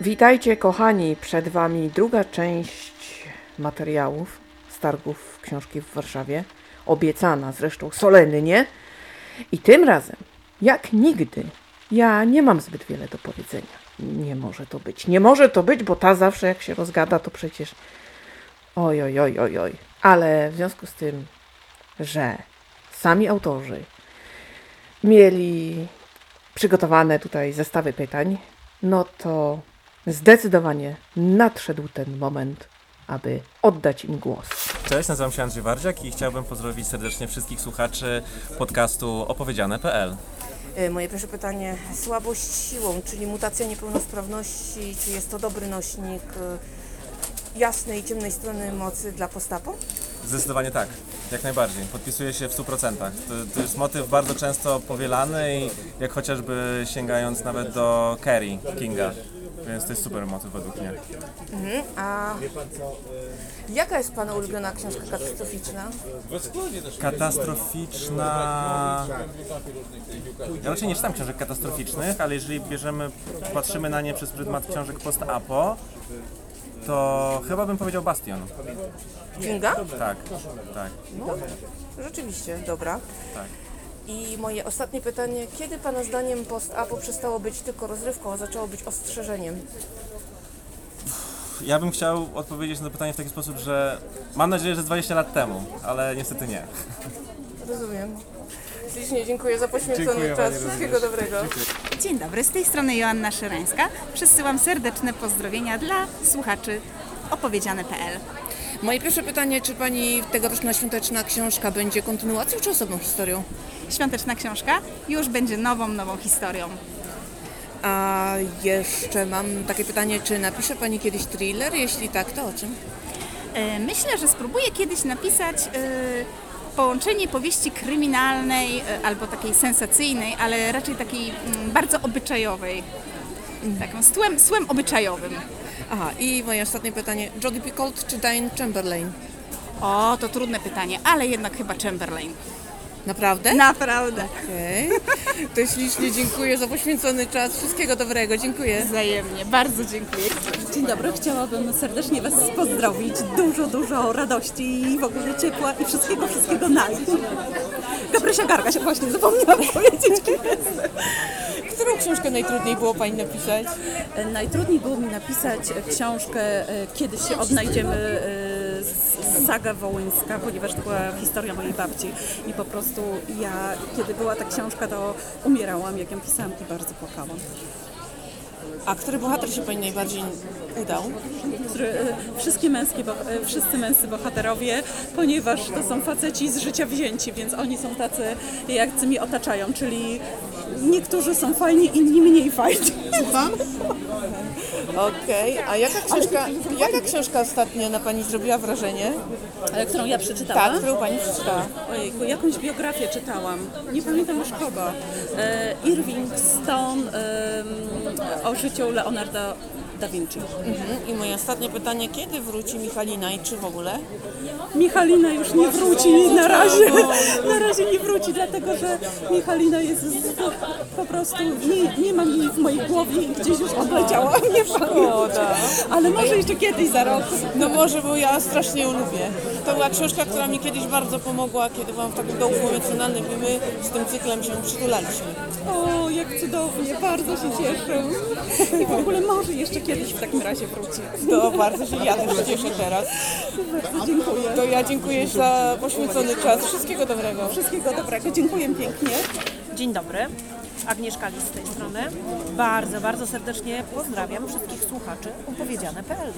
Witajcie kochani, przed Wami druga część materiałów z targów książki w Warszawie, obiecana zresztą solennie. I tym razem, jak nigdy, ja nie mam zbyt wiele do powiedzenia. Nie może to być, nie może to być, bo ta zawsze jak się rozgada, to przecież oj, oj, oj, oj, oj. Ale w związku z tym, że sami autorzy mieli przygotowane tutaj zestawy pytań, no to zdecydowanie nadszedł ten moment, aby oddać im głos. Cześć, nazywam się Andrzej Wardziak i chciałbym pozdrowić serdecznie wszystkich słuchaczy podcastu opowiedziane.pl. E, Moje pierwsze pytanie. Słabość siłą, czyli mutacja niepełnosprawności, czy jest to dobry nośnik e, jasnej i ciemnej strony mocy dla postapo? Zdecydowanie tak, jak najbardziej. Podpisuję się w 100%. To, to jest motyw bardzo często powielany i jak chociażby sięgając nawet do Carrie Kinga. Więc to jest super motyw według mnie. Mhm. A jaka jest Pana ulubiona książka katastroficzna? Katastroficzna. Ja raczej nie czytam książek katastroficznych, ale jeżeli bierzemy, patrzymy na nie przez pryzmat książek post-apo, to chyba bym powiedział Bastion. Kinga? Tak, tak, No, rzeczywiście, dobra. tak. I moje ostatnie pytanie. Kiedy Pana zdaniem post-apo przestało być tylko rozrywką, a zaczęło być ostrzeżeniem? Ja bym chciał odpowiedzieć na to pytanie w taki sposób, że mam nadzieję, że z 20 lat temu, ale niestety nie. Rozumiem. Ślicznie dziękuję za poświęcony Dziękuję czas. pani Wszystkiego dobrego. Dzień dobry, z tej strony Joanna Szyrańska. Przesyłam serdeczne pozdrowienia dla słuchaczy opowiedziane.pl. Moje pierwsze pytanie, czy Pani tegoroczna świąteczna książka będzie kontynuacją czy osobną historią? Świąteczna książka już będzie nową, nową historią. A jeszcze mam takie pytanie, czy napisze Pani kiedyś thriller? Jeśli tak, to o czym? E, Myślę, że spróbuję kiedyś napisać e, połączenie powieści kryminalnej e, albo takiej sensacyjnej, ale raczej takiej mm, bardzo obyczajowej. Taką z tłem, z tłem obyczajowym. Aha, i moje ostatnie pytanie, Jodie Picoult czy Diane Chamberlain? O, to trudne pytanie, ale jednak chyba Chamberlain. Naprawdę? Naprawdę. Okej. To ślicznie dziękuję za poświęcony czas. Wszystkiego dobrego, dziękuję. Wzajemnie, bardzo dziękuję. Dzień dobry, chciałabym serdecznie Was pozdrowić. Dużo, dużo radości i w ogóle ciepła i wszystkiego, wszystkiego naj. Gabrysia Garga się właśnie zapomniałam powiedzieć. kim jest. Którą książkę najtrudniej było Pani napisać? Najtrudniej było mi napisać książkę e, Kiedy się odnajdziemy e, Saga Wołyńska, ponieważ to była historia mojej babci i po prostu ja, kiedy była ta książka, to umierałam, jak ją pisałam i bardzo płakałam. A który bohater się Pani najbardziej udał? który, e, wszystkie męskie, bo- e, wszyscy męscy bohaterowie, ponieważ to są faceci z życia wzięci, więc oni są tacy, jak mi otaczają, czyli niektórzy są fajni, inni mniej fajni. Okej, a jaka książka, jaka książka ostatnio na Pani zrobiła wrażenie? Ale którą ja przeczytałam? Tak, którą Pani przeczytała? Ojejku, jakąś biografię czytałam. Nie pamiętam już kogo. E, Irving Stone em, o życiu Leonardo da Vinci. Mhm. I moje ostatnie pytanie, kiedy wróci Michalina i czy w ogóle? Michalina już nie wróci na razie. Na razie nie wróci, dlatego że Michalina jest z, po, prostu, nie, nie mam jej w mojej głowie i gdzieś już odleciała. Nie Szkoda. Ale może jeszcze kiedyś za rok. No może, bo ja strasznie ją lubię. To była książka, która mi kiedyś bardzo pomogła, kiedy byłam w takim dołku emocjonalnym i my z tym cyklem się przytulaliśmy. O, jak cudownie, bardzo się cieszę. I w ogóle może jeszcze kiedyś w takim razie wróci. To bardzo się ja też cieszę teraz. Bardzo dziękuję. To ja dziękuję za poświęcony czas. Wszystkiego dobrego. Wszystkiego dobrego, dziękuję pięknie. Dzień dobry, Agnieszka Lis z tej strony. Bardzo, bardzo serdecznie pozdrawiam wszystkich słuchaczy opowiedziane.pl.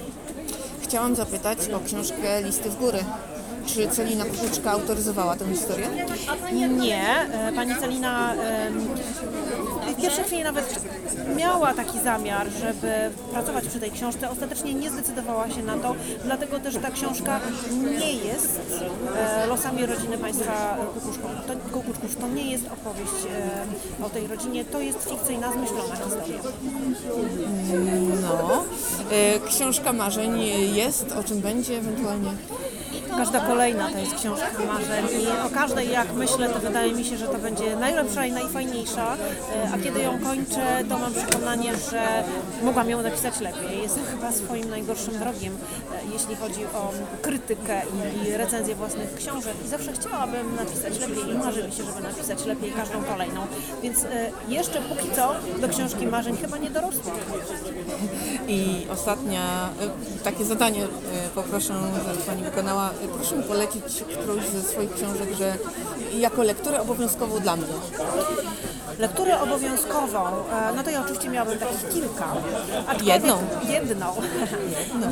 Chciałam zapytać o książkę Listy w góry. Czy Celina Kukuczka autoryzowała tę historię? Nie, e, pani Celina w pierwszej chwili nawet miała taki zamiar, żeby pracować przy tej książce. Ostatecznie nie zdecydowała się na to, dlatego też ta książka nie jest e, losami rodziny państwa Kukuczków. To, nie jest opowieść e, o tej rodzinie, to jest fikcyjna, zmyślona historia. No. Książka marzeń jest, o czym będzie ewentualnie? Każda kolejna to jest książka marzeń i o każdej jak myślę, to wydaje mi się, że to będzie najlepsza i najfajniejsza, e, a kiedy ją kończę, to mam przekonanie, że mogłam ją napisać lepiej. Jestem chyba swoim najgorszym wrogiem, e, jeśli chodzi o krytykę i, recenzję własnych książek i zawsze chciałabym napisać lepiej i marzy mi się, żeby napisać lepiej każdą kolejną, więc e, jeszcze póki co do książki marzeń chyba nie dorosłam. I ostatnia, takie zadanie poproszę, żeby Pani wykonała. Proszę mi polecić którąś ze swoich książek, że jako lekturę obowiązkową dla mnie. Lekturę obowiązkową, e, no to ja oczywiście miałabym takich kilka. aczkolwiek- Jedną? Jedną.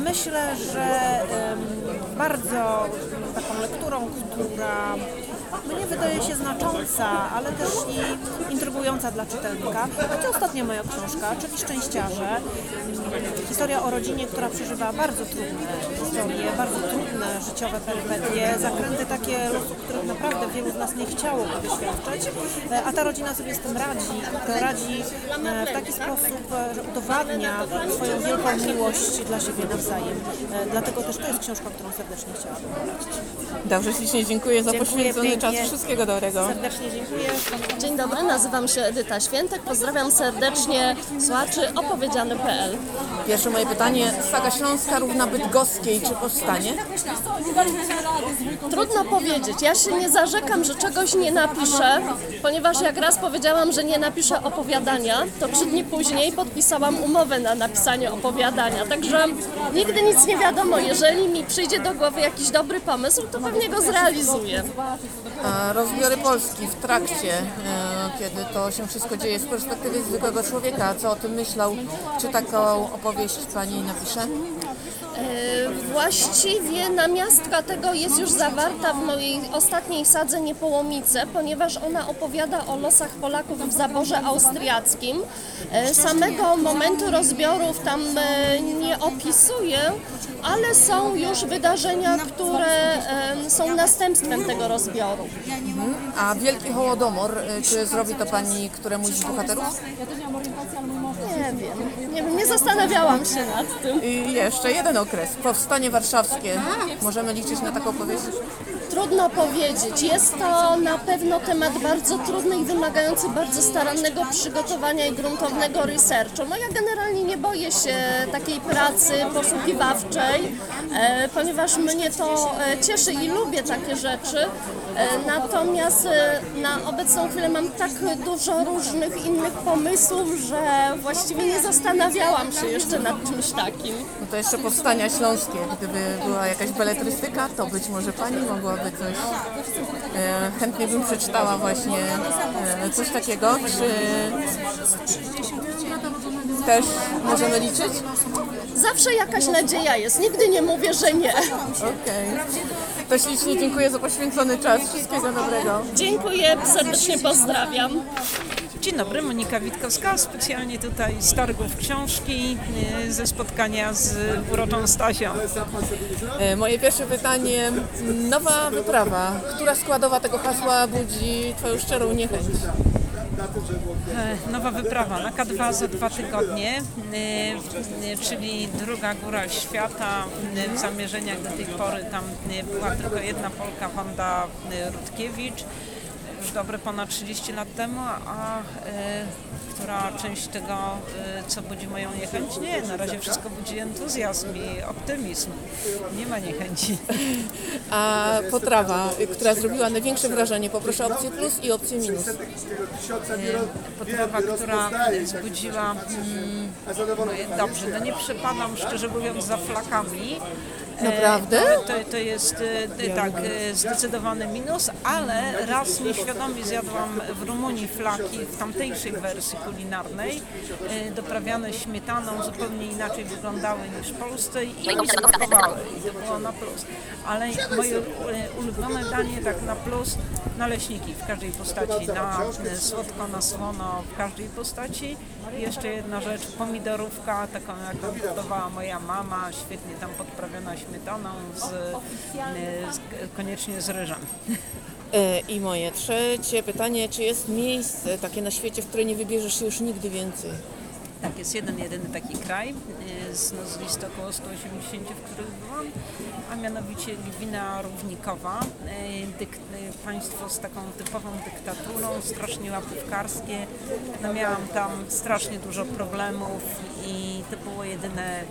Myślę, że bardzo taką lekturą, która wydaje się znacząca, ale też i intrygująca dla czytelnika. To ostatnia moja książka, czyli Szczęściarze. Historia o rodzinie, która przeżywa bardzo trudne historie, bardzo trudne życiowe perypetie, zakręty takie losu, których naprawdę wielu z nas nie chciałoby doświadczyć, e, a ta rodzina sobie z tym radzi. Radzi e, w taki sposób, e, że udowadnia swoją wielką miłość dla siebie nawzajem. Dlatego też to jest książka, którą serdecznie chciałabym polecić. Dobrze, ślicznie dziękuję za Dziękuję poświęcony pięknie. czas. Wszystkiego dobrego. Serdecznie dziękuję. Dzień dobry, nazywam się Edyta Świętek. Pozdrawiam serdecznie słuchaczy opowiedziany.pl. Pierwsze moje pytanie. Saga Śląska równa bydgoskiej. Czy powstanie? Trudno powiedzieć. Ja się nie zarzekam, że czegoś nie napiszę, ponieważ jak raz powiedziałam, że nie napiszę opowiadania, to trzy dni później podpisałam umowę na napisanie opowiadania. Także nigdy nic nie wiadomo. Jeżeli mi przyjdzie do głowy jakiś dobry pomysł, to pewnie go zrealizuję. A rozbiory Polski w trakcie, e, kiedy to się wszystko dzieje z perspektywy zwykłego człowieka. Co o tym myślał? Czy taką opowieść Pani napisze? E, Właściwie namiastka tego jest już zawarta w mojej ostatniej sadze Niepołomice, ponieważ ona opowiada o losach Polaków w zaborze austriackim. E, Samego momentu rozbiorów tam nie opisuję, ale są już wydarzenia, które są następstwem tego rozbioru. A Wielki Hołodomor, e, czy zrobi to Pani któremuś z bohaterów? Nie wiem, nie wiem, nie zastanawiałam się nad tym. I jeszcze jeden okres. Powstanie warszawskie. Możemy liczyć na taką opowieść? Trudno powiedzieć. Jest to na pewno temat bardzo trudny i wymagający bardzo starannego przygotowania i gruntownego researchu. No ja generalnie nie boję się takiej pracy poszukiwawczej, e, ponieważ mnie to e, cieszy i lubię takie rzeczy. E, natomiast e, na obecną chwilę mam tak dużo różnych innych pomysłów, że właściwie nie zastanawiałam się jeszcze nad czymś takim. No to jeszcze powstania śląskie. Gdyby była jakaś beletrystyka, to być może Pani mogłaby coś... E, chętnie bym przeczytała właśnie coś takiego. Czy też możemy liczyć? Zawsze jakaś nadzieja jest, nigdy nie mówię, że nie. Okej. To ślicznie dziękuję za poświęcony czas. Wszystkiego dobrego. Dziękuję, serdecznie pozdrawiam. Dzień dobry, Monika Witkowska, specjalnie tutaj z targów książki, e, ze spotkania z uroczą Stasią. E, Moje pierwsze pytanie. Nowa wyprawa. Która składowa tego hasła budzi Twoją szczerą niechęć? E, Nowa wyprawa na K2 za dwa tygodnie, e, czyli druga góra świata. E, W zamierzeniach do tej pory tam była tylko jedna Polka, Wanda Rutkiewicz, już dobre ponad 30 lat temu, a która część tego, e, co budzi moją niechęć? Nie, na razie wszystko budzi entuzjazm i optymizm. Nie ma niechęci. A potrawa, y, która zrobiła największe wrażenie, poproszę opcję plus i opcję minus. potrawa, która wzbudziła mm, no, dobrze, no nie przepadam szczerze mówiąc za flakami. E, Naprawdę? To, to, to jest e, tak, e, zdecydowany minus, ale raz nieświadomie zjadłam w Rumunii flaki w tamtejszej wersji kulinarnej, e, doprawiane śmietaną, zupełnie inaczej wyglądały niż w Polsce i mi smakowały i to było na plus. Ale moje e, ulubione danie tak na plus, naleśniki w każdej postaci, na e, słodko, na słono w każdej postaci. I jeszcze jedna rzecz, pomidorówka, taką jaką gotowała moja mama, świetnie tam podprawiona śmietaną, z, e, z, koniecznie z ryżem. E, I moje trzecie pytanie, czy jest miejsce takie na świecie, w które nie wybierzesz się już nigdy więcej? Tak, jest jeden, jedyny taki kraj y, z, z list około 180, w których byłam, a mianowicie Gwina Równikowa, y, dyk, y, państwo z taką typową dyktaturą, strasznie łapówkarskie. No, miałam tam strasznie dużo problemów i to było jedyne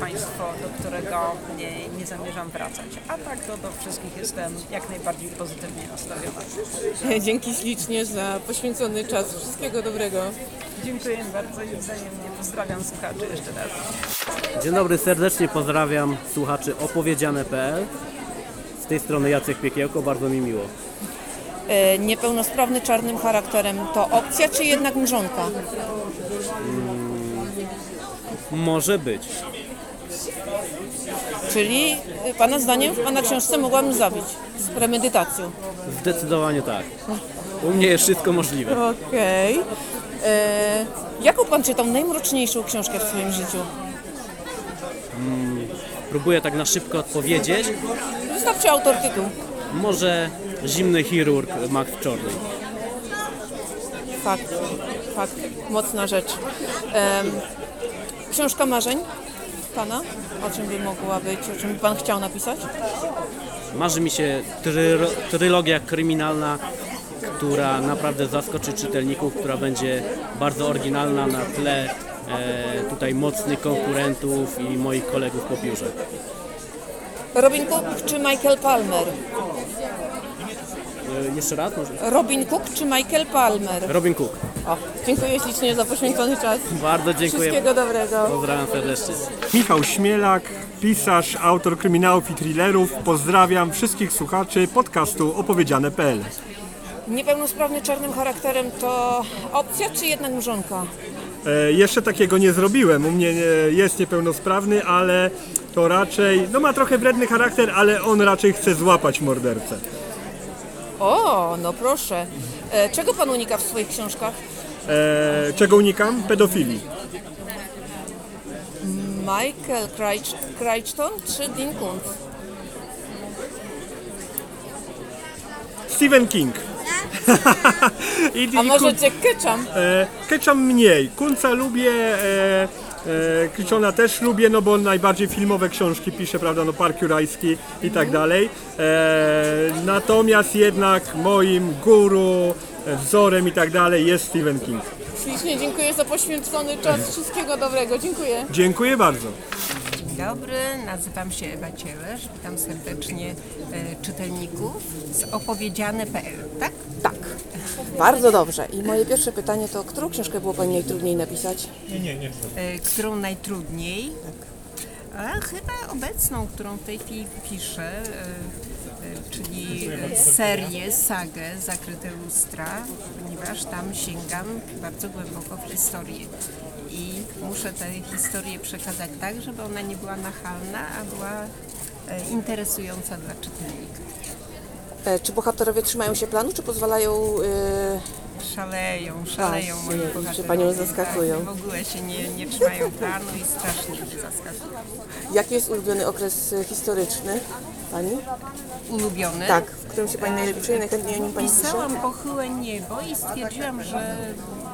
państwo, do którego nie, nie zamierzam wracać. A tak to do wszystkich jestem jak najbardziej pozytywnie nastawiona. Dzięki ślicznie za poświęcony czas. Wszystkiego dobrego. Dziękuję bardzo i wzajemnie pozdrawiam słuchaczy jeszcze raz. Dzień dobry, serdecznie pozdrawiam słuchaczy opowiedziane.pl. Z tej strony Jacek Piekiełko, bardzo mi miło. E, niepełnosprawny czarnym charakterem to opcja czy jednak mrzonka? Może być. Czyli e, Pana zdaniem w Pana książce mogłam zabić z premedytacją. Zdecydowanie tak. U mnie jest wszystko możliwe. Okej. E, Jaką Pan czytał najmroczniejszą książkę w swoim życiu? Próbuję tak na szybko odpowiedzieć. Wystarczy autor tytuł. Może zimny chirurg Max Czorny. Fakt, fakt, mocna rzecz. Em, książka marzeń Pana? O czym by mogła być, o czym by Pan chciał napisać? Marzy mi się trylo- trylogia kryminalna, która naprawdę zaskoczy czytelników, która będzie bardzo oryginalna na tle e, tutaj mocnych konkurentów i moich kolegów po biurze. Robin Cook czy Michael Palmer? E, jeszcze raz może? Robin Cook czy Michael Palmer? Robin Cook. O, dziękuję ślicznie za poświęcony czas. Bardzo dziękuję. Wszystkiego dobrego. Pozdrawiam serdecznie. Michał Śmielak, pisarz, autor kryminałów i thrillerów. Pozdrawiam wszystkich słuchaczy podcastu opowiedziane.pl. Niepełnosprawny czarnym charakterem to opcja czy jednak mrzonka? E, jeszcze takiego nie zrobiłem. U mnie e, jest niepełnosprawny, ale to raczej, no ma trochę wredny charakter, ale on raczej chce złapać mordercę. O, no proszę. E, czego Pan unika w swoich książkach? E, czego unikam? Pedofilii. Michael Cricht- Crichton czy Dean Kuntz? Stephen King. I, A i może Kun- Ketchum? E, mniej. Kunca lubię, e, e, też lubię, no bo on najbardziej filmowe książki pisze, prawda, no Park Jurajski i tak dalej. E, natomiast jednak moim guru, e, wzorem i tak dalej jest Stephen King. Ślicznie dziękuję za poświęcony czas. Wszystkiego dobrego. Dziękuję. Dziękuję bardzo. Dzień dobry, nazywam się Ewa Cielesz, witam serdecznie e, czytelników z opowiedziane.pl, tak? Tak. Bardzo dobrze. I moje pierwsze pytanie to, którą książkę było Pani najtrudniej napisać? E, którą najtrudniej? A chyba obecną, którą w tej chwili piszę, e, e, czyli serię, sagę Zakryte lustra, ponieważ tam sięgam bardzo głęboko w historię. Muszę tę historię przekazać tak, żeby ona nie była nachalna, a była e, interesująca dla czytelnika. E, czy bohaterowie trzymają się planu, czy pozwalają... e, Szaleją, szaleją A, moi nie, bohaterowie. czy panią zaskakują. Tak, w ogóle się nie, nie trzymają planu i strasznie się zaskakują. jaki jest ulubiony okres historyczny Pani? Ulubiony? Tak, w którym się Pani najlepiej czuje, najchętniej o nim Pani pisze? Pisałam pochyłe niebo i stwierdziłam, że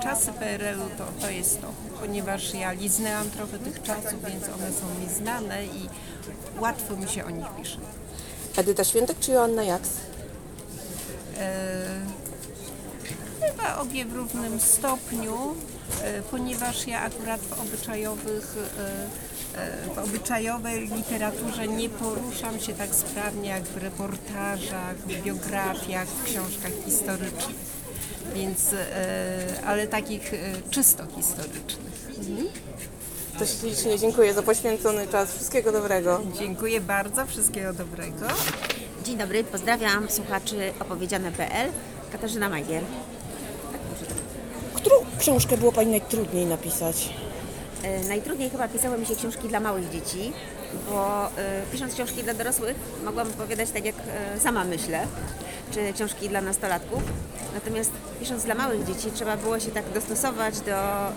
czasy PRL-u to, to jest to, ponieważ ja liznęłam trochę tych czasów, więc one są mi znane i łatwo mi się o nich pisze. Edyta Świętek czy Joanna Jaks? E, chyba obie w równym stopniu, e, ponieważ ja akurat w obyczajowych, e, w obyczajowej literaturze nie poruszam się tak sprawnie jak w reportażach, w biografiach, w książkach historycznych. Więc, e, ale takich e, czysto historycznych. To ślicznie dziękuję za poświęcony czas. Wszystkiego dobrego. Dziękuję bardzo, wszystkiego dobrego. Dzień dobry, pozdrawiam słuchaczy opowiedziane.pl. Katarzyna Magier. Którą książkę było Pani najtrudniej napisać? E, Najtrudniej chyba pisały mi się książki dla małych dzieci, bo e, pisząc książki dla dorosłych mogłam opowiadać tak jak e, sama myślę, czy książki dla nastolatków. Natomiast pisząc dla małych dzieci trzeba było się tak dostosować do, e,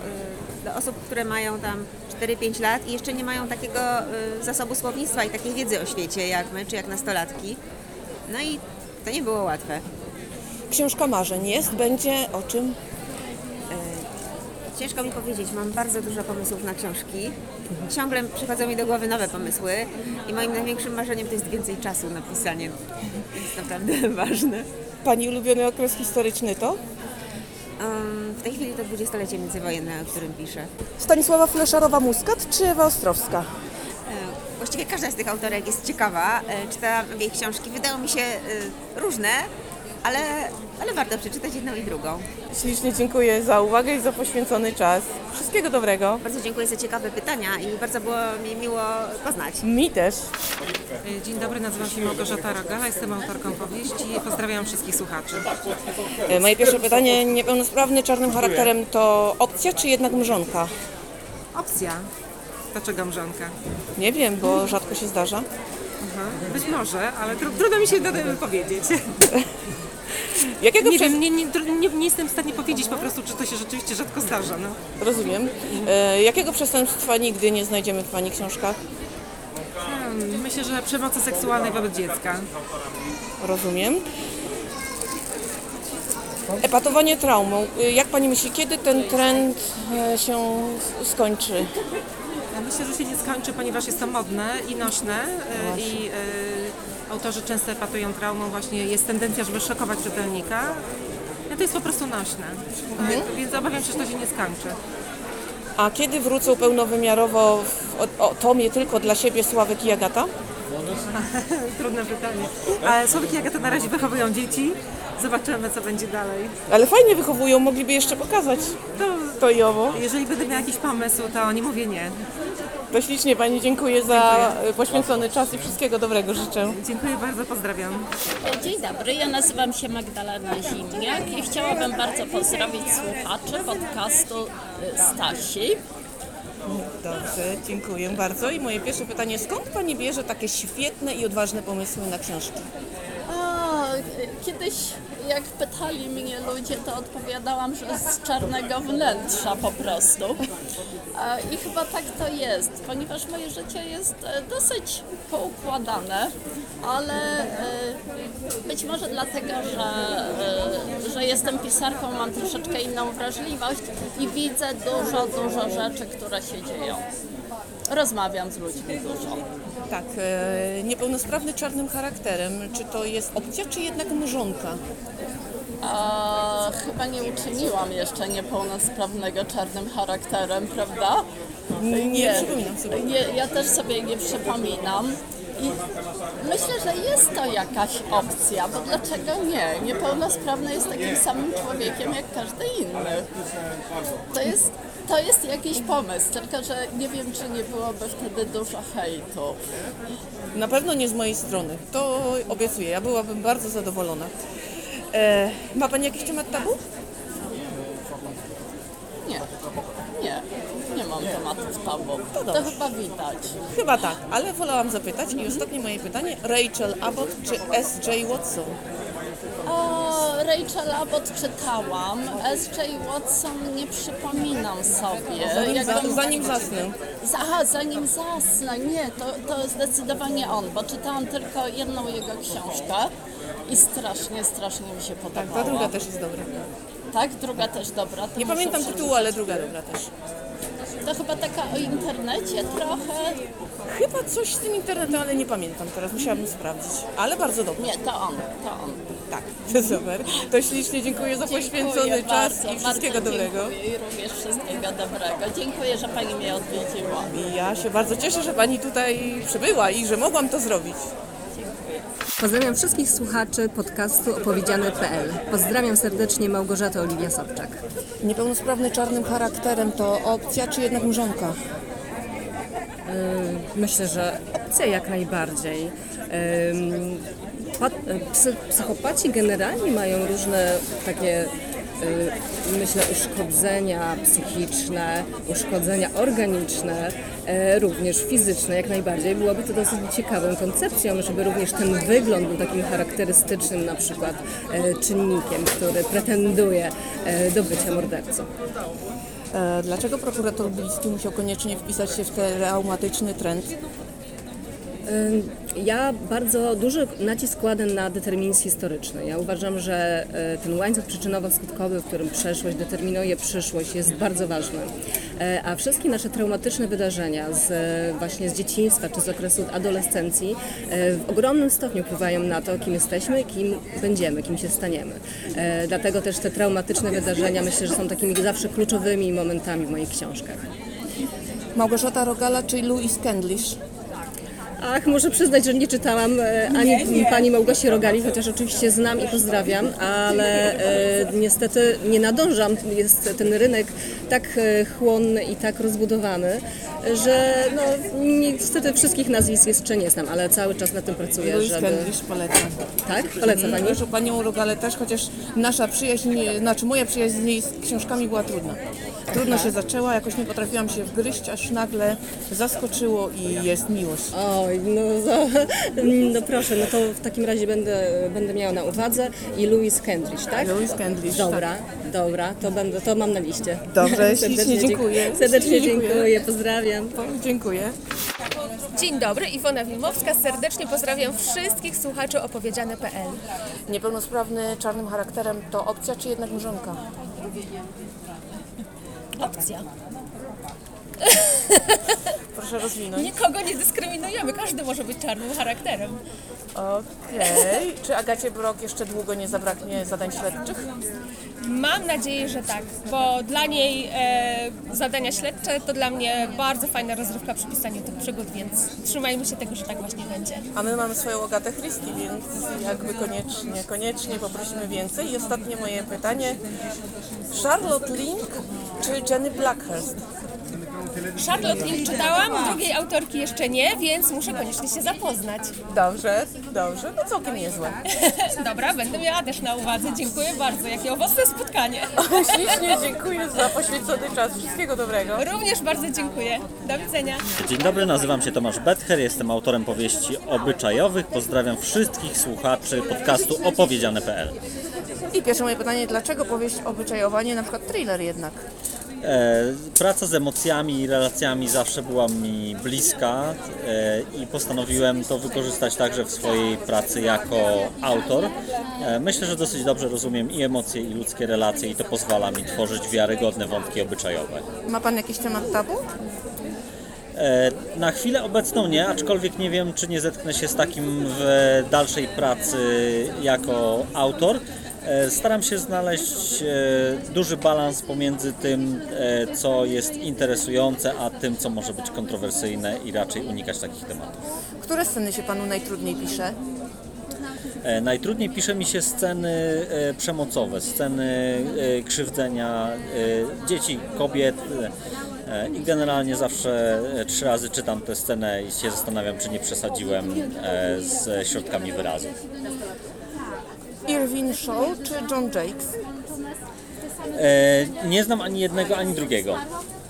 do osób, które mają tam 4-5 lat i jeszcze nie mają takiego e, zasobu słownictwa i takiej wiedzy o świecie jak my, czy jak nastolatki. No i to nie było łatwe. Książka marzeń jest, będzie o czym? Ciężko mi powiedzieć, mam bardzo dużo pomysłów na książki. Ciągle przychodzą mi do głowy nowe pomysły i moim największym marzeniem to jest więcej czasu na pisanie. To jest naprawdę ważne. Pani ulubiony okres historyczny to? Um, w tej chwili to dwudziestolecie międzywojenne, o którym piszę. Stanisława Fleszarowa-Muskat czy Ewa Ostrowska? E, Właściwie każda z tych autorek jest ciekawa. E, Czytałam jej książki. Wydały mi się e, różne, ale, ale warto przeczytać jedną i drugą. Ślicznie dziękuję za uwagę i za poświęcony czas. Wszystkiego dobrego. Bardzo dziękuję za ciekawe pytania i bardzo było mi miło poznać. Mi też. Dzień dobry, nazywam się Małgorzata Rogala, jestem autorką powieści. Pozdrawiam wszystkich słuchaczy. E, Moje pierwsze pytanie, niepełnosprawny czarnym charakterem to opcja czy jednak mrzonka? Opcja. Dlaczego mrzonka? Nie wiem, bo rzadko się zdarza. Być może, ale tru, trudno mi się do tego powiedzieć. Jakiego nie przez- wiem, nie, nie, nie, nie jestem w stanie powiedzieć po prostu, czy to się rzeczywiście rzadko zdarza. No. Rozumiem. E, jakiego przestępstwa nigdy nie znajdziemy w Pani książkach? Hmm, myślę, że przemocy seksualnej wobec dziecka. Rozumiem. Epatowanie traumą. E, Jak Pani myśli, kiedy ten trend e, się skończy? Myślę, że się nie skończy, ponieważ jest to modne i nośne y, i y, autorzy często epatują traumą. Właśnie jest tendencja, żeby szokować czytelnika. No to jest po prostu nośne. Mhm. Y, Więc obawiam się, że to się nie skończy. A kiedy wrócą pełnowymiarowo w o, o, tomie tylko dla siebie Sławek i Agata? Trudne pytanie. Słowik i Agata na razie wychowują dzieci. Zobaczymy, co będzie dalej. Ale fajnie wychowują, mogliby jeszcze pokazać To, to i owo. jeżeli będę miała jakiś pomysł, to nie mówię nie. To ślicznie Pani dziękuję za e, poświęcony czas i wszystkiego dobrego życzę. Dziękuję bardzo, pozdrawiam. Dzień dobry, ja nazywam się Magdalena Zimniak i chciałabym bardzo pozdrowić słuchaczy podcastu y, Stasi. Dobrze, dziękuję bardzo. I moje pierwsze pytanie, skąd Pani bierze takie świetne i odważne pomysły na książki? A, y, kiedyś jak pytali mnie ludzie, to odpowiadałam, że z czarnego wnętrza po prostu. A, I chyba tak to jest, ponieważ moje życie jest e, dosyć poukładane, ale e, być może dlatego, że, e, że jestem pisarką, mam troszeczkę inną wrażliwość i widzę dużo, dużo rzeczy, które się dzieją. Rozmawiam z ludźmi dużo. Tak, e, niepełnosprawny czarnym charakterem, czy to jest opcja, czy jednak mrzonka? A, chyba nie uczyniłam jeszcze niepełnosprawnego czarnym charakterem, prawda? Nie przypominam sobie. Nie, ja też sobie nie przypominam. I myślę, że jest to jakaś opcja, bo dlaczego nie? Niepełnosprawny jest takim samym człowiekiem jak każdy inny. To jest, to jest jakiś pomysł, tylko że nie wiem, czy nie byłoby wtedy dużo hejtu. Na pewno nie z mojej strony, to obiecuję, ja byłabym bardzo zadowolona. E, ma Pani jakiś temat tabu? Nie, nie, nie mam tematów tabu. To, dobrze. chyba widać. Chyba tak, ale wolałam zapytać. I ostatnie moje pytanie, Rachel Abbott czy S.J. Watson? O, Rachel Abbott czytałam, S.J. Watson nie przypominam sobie. Zanim, za, zanim zasnę. Aha, zanim zasnę. Nie, to, to zdecydowanie on, bo czytałam tylko jedną jego książkę i strasznie, strasznie mi się podobała. Ta druga też jest dobra. Tak, druga też dobra. to Nie pamiętam przeczytać. tytułu, ale druga dobra też. To chyba taka o internecie trochę. Chyba coś z tym internetem, ale nie pamiętam teraz, musiałabym sprawdzić. Ale bardzo dobrze. Nie, to on, to on. Tak, to super. To ślicznie dziękuję za poświęcony Dziękuję czas bardzo, i wszystkiego bardzo dobrego. Dziękuję i również wszystkiego dobrego. Dziękuję, że Pani mnie odwiedziła. I ja się bardzo cieszę, że Pani tutaj przybyła i że mogłam to zrobić. Pozdrawiam wszystkich słuchaczy podcastu opowiedziane.pl. Pozdrawiam serdecznie Małgorzatę Oliwia Sobczak. Niepełnosprawny czarnym charakterem to opcja czy jednak mrzonka? Myślę, że opcja jak najbardziej. Psy- Psychopaci generalnie mają różne takie, y, myślę, uszkodzenia psychiczne, uszkodzenia organiczne, e, również fizyczne jak najbardziej. Byłoby to dosyć ciekawą koncepcją, żeby również ten wygląd był takim charakterystycznym na przykład e, czynnikiem, który pretenduje e, do bycia mordercą. E, Dlaczego prokurator Bilicki musiał koniecznie wpisać się w ten reumatyczny trend? Ja bardzo duży nacisk kładę na determinizm historyczny. Ja uważam, że e, ten łańcuch przyczynowo-skutkowy, w którym przeszłość determinuje przyszłość, jest bardzo ważny. E, A wszystkie nasze traumatyczne wydarzenia z, właśnie z dzieciństwa czy z okresu adolescencji e, w ogromnym stopniu wpływają na to, kim jesteśmy, kim będziemy, kim się staniemy. E, Dlatego też te traumatyczne wydarzenia myślę, że są takimi zawsze kluczowymi momentami w moich książkach. Małgorzata Rogala czy Louis Kendlish? Ach, muszę przyznać, że nie czytałam e, ani pani Małgosi Rogali, chociaż oczywiście znam i pozdrawiam, ale e, niestety nie nadążam. Jest ten rynek tak e, chłonny i tak rozbudowany, że no, niestety wszystkich nazwisk jeszcze nie znam, ale cały czas na tym pracuję, Louis żeby... Kendlish polecam. Tak? Poleca pani? Proszę panią Rogalę też, chociaż nasza przyjaźń, znaczy moja przyjaźń z niej z książkami była trudna. Trudno się zaczęła, jakoś nie potrafiłam się wgryźć, aż nagle zaskoczyło i jest miłość. Oj, no, no proszę, no to w takim razie będę, będę miała na uwadze i Louis Kendrick, tak? Louis Kendrick, Dobra, dobra, to będę, to mam na liście. Dobrze, Serdecznie ślicznie dziękuję. Serdecznie dziękuję, pozdrawiam. Dziękuję. Dzień dobry, Iwona Wilmowska. Serdecznie pozdrawiam wszystkich słuchaczy opowiedziane.pl. Niepełnosprawny czarnym charakterem to opcja czy jednak mrzonka? Opcja. Proszę rozwinąć. Nikogo nie dyskryminujemy, każdy może być czarnym charakterem. Okej. Czy Agacie Brok jeszcze długo nie zabraknie zadań śledczych? Mam nadzieję, że tak, bo dla niej e, zadania śledcze to dla mnie bardzo fajna rozrywka przy pisaniu tych przygód, więc trzymajmy się tego, że tak właśnie będzie. A my mamy swoją Agatę Christie, więc jakby koniecznie, koniecznie poprosimy więcej. I ostatnie moje pytanie. Charlotte Link czy Jenny Blackhurst? Charlotte Link czytałam, drugiej autorki jeszcze nie, więc muszę koniecznie się zapoznać. Dobrze, dobrze, no całkiem niezłe. Dobra, będę miała też na uwadze. Dziękuję bardzo, jakie owocne spotkanie. Ślicznie dziękuję za poświęcony czas. Wszystkiego dobrego. Również bardzo dziękuję. Do widzenia. Dzień dobry, nazywam się Tomasz Betcher, jestem autorem powieści obyczajowych. Pozdrawiam wszystkich słuchaczy podcastu opowiedziane.pl. I pierwsze moje pytanie, dlaczego powieść obyczajowa, nie na przykład thriller jednak? E, praca z emocjami i relacjami zawsze była mi bliska e, i postanowiłem to wykorzystać także w swojej pracy jako autor. E, myślę, że dosyć dobrze rozumiem i emocje, i ludzkie relacje i to pozwala mi tworzyć wiarygodne wątki obyczajowe. Ma Pan jakiś temat tabu? Na chwilę obecną nie, aczkolwiek nie wiem, czy nie zetknę się z takim w dalszej pracy jako autor. E, Staram się znaleźć e, duży balans pomiędzy tym, e, co jest interesujące, a tym, co może być kontrowersyjne i raczej unikać takich tematów. Które sceny się Panu najtrudniej pisze? Najtrudniej pisze mi się sceny przemocowe, sceny krzywdzenia dzieci, kobiet i generalnie zawsze trzy razy czytam tę scenę i się zastanawiam, czy nie przesadziłem z środkami wyrazu. Irvin Shaw czy John Jakes? E, Nie znam ani jednego, ani drugiego.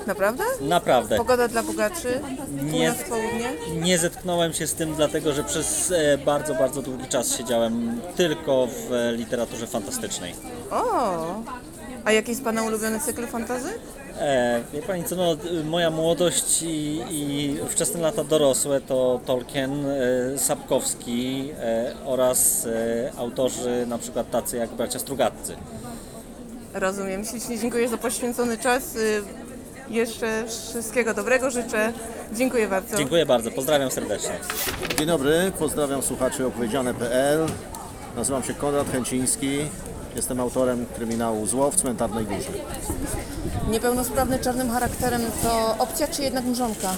Naprawdę? Naprawdę. Pogoda dla bogaczy? Nie, Północ, południe? nie zetknąłem się z tym, dlatego że przez e, bardzo, bardzo długi czas siedziałem tylko w e, literaturze fantastycznej. O! A jaki jest Pana ulubiony cykl fantazy? E, wie Pani co, no, moja młodość i, i wczesne lata dorosłe to Tolkien, e, Sapkowski e, oraz e, autorzy na przykład tacy jak bracia Strugatcy. Rozumiem. Ślicznie dziękuję za poświęcony czas. Y, Jeszcze wszystkiego dobrego życzę. Dziękuję bardzo. Dziękuję bardzo, pozdrawiam serdecznie. Dzień dobry, pozdrawiam słuchaczy opowiedziane.pl. Nazywam się Konrad Chęciński. Jestem autorem kryminału Zło w Cmentarnej Górze. Niepełnosprawny czarnym charakterem to opcja czy jednak mrzonka? Eee,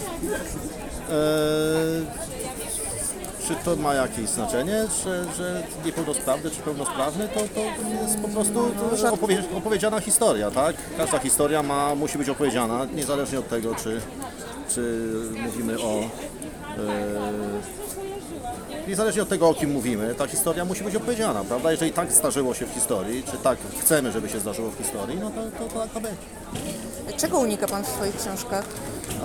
czy to ma jakieś znaczenie, że, że niepełnosprawny czy pełnosprawny, to, to jest po prostu opowie, opowiedziana historia, tak? Każda historia ma, musi być opowiedziana, niezależnie od tego, czy, czy mówimy o... Niezależnie od tego, o kim mówimy, ta historia musi być opowiedziana, prawda? Jeżeli tak zdarzyło się w historii, czy tak chcemy, żeby się zdarzyło w historii, no to, to, to tak to będzie. Czego unika Pan w swoich książkach?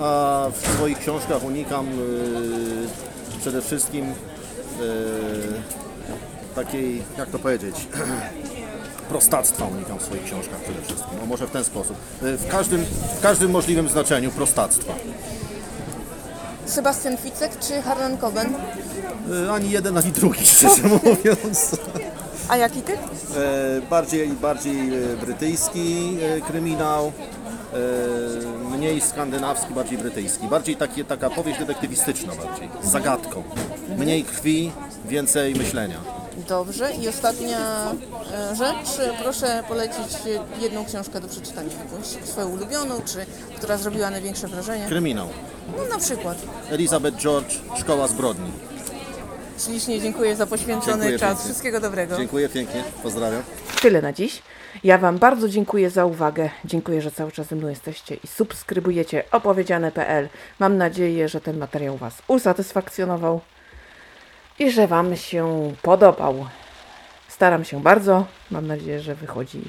A w swoich książkach unikam y, przede wszystkim y, takiej, jak to powiedzieć, prostactwa unikam w swoich książkach przede wszystkim. No może w ten sposób. Y, w, każdym, w każdym możliwym znaczeniu prostactwa. Sebastian Ficek czy Harlan Coben? E, Ani jeden, ani drugi, szczerze mówiąc. A jaki ty? E, bardziej, bardziej e, brytyjski kryminał, mniej skandynawski, bardziej brytyjski. Bardziej takie, taka powieść detektywistyczna bardziej, z zagadką. Mniej krwi, więcej myślenia. Dobrze. I ostatnia e, rzecz. Proszę polecić jedną książkę do przeczytania. Jakąś swoją ulubioną, czy która zrobiła największe wrażenie? Kryminał. No na przykład. Elizabeth George, Szkoła zbrodni. Ślicznie dziękuję za poświęcony Dziękuję czas. pięknie. Wszystkiego dobrego. Dziękuję pięknie, pozdrawiam. Tyle na dziś. Ja Wam bardzo dziękuję za uwagę. Dziękuję, że cały czas ze mną jesteście i subskrybujecie opowiedziane.pl. Mam nadzieję, że ten materiał Was usatysfakcjonował i że Wam się podobał. Staram się bardzo. Mam nadzieję, że wychodzi.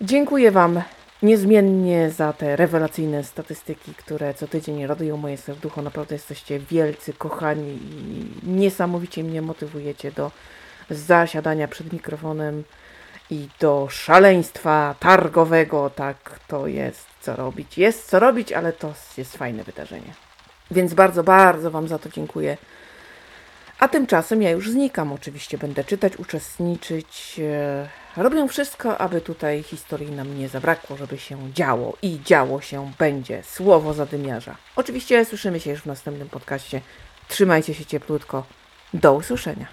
Dziękuję Wam niezmiennie za te rewelacyjne statystyki, które co tydzień radują moje serducho. Naprawdę jesteście wielcy, kochani i niesamowicie mnie motywujecie do zasiadania przed mikrofonem i do szaleństwa targowego. Tak, to jest co robić. Jest co robić, ale to jest fajne wydarzenie. Więc bardzo, bardzo Wam za to dziękuję. A tymczasem ja już znikam. Oczywiście będę czytać, uczestniczyć. e, Robię wszystko, aby tutaj historii nam nie zabrakło, żeby się działo i działo się będzie. Słowo zadymiarza. Oczywiście słyszymy się już w następnym podcaście. Trzymajcie się cieplutko. Do usłyszenia.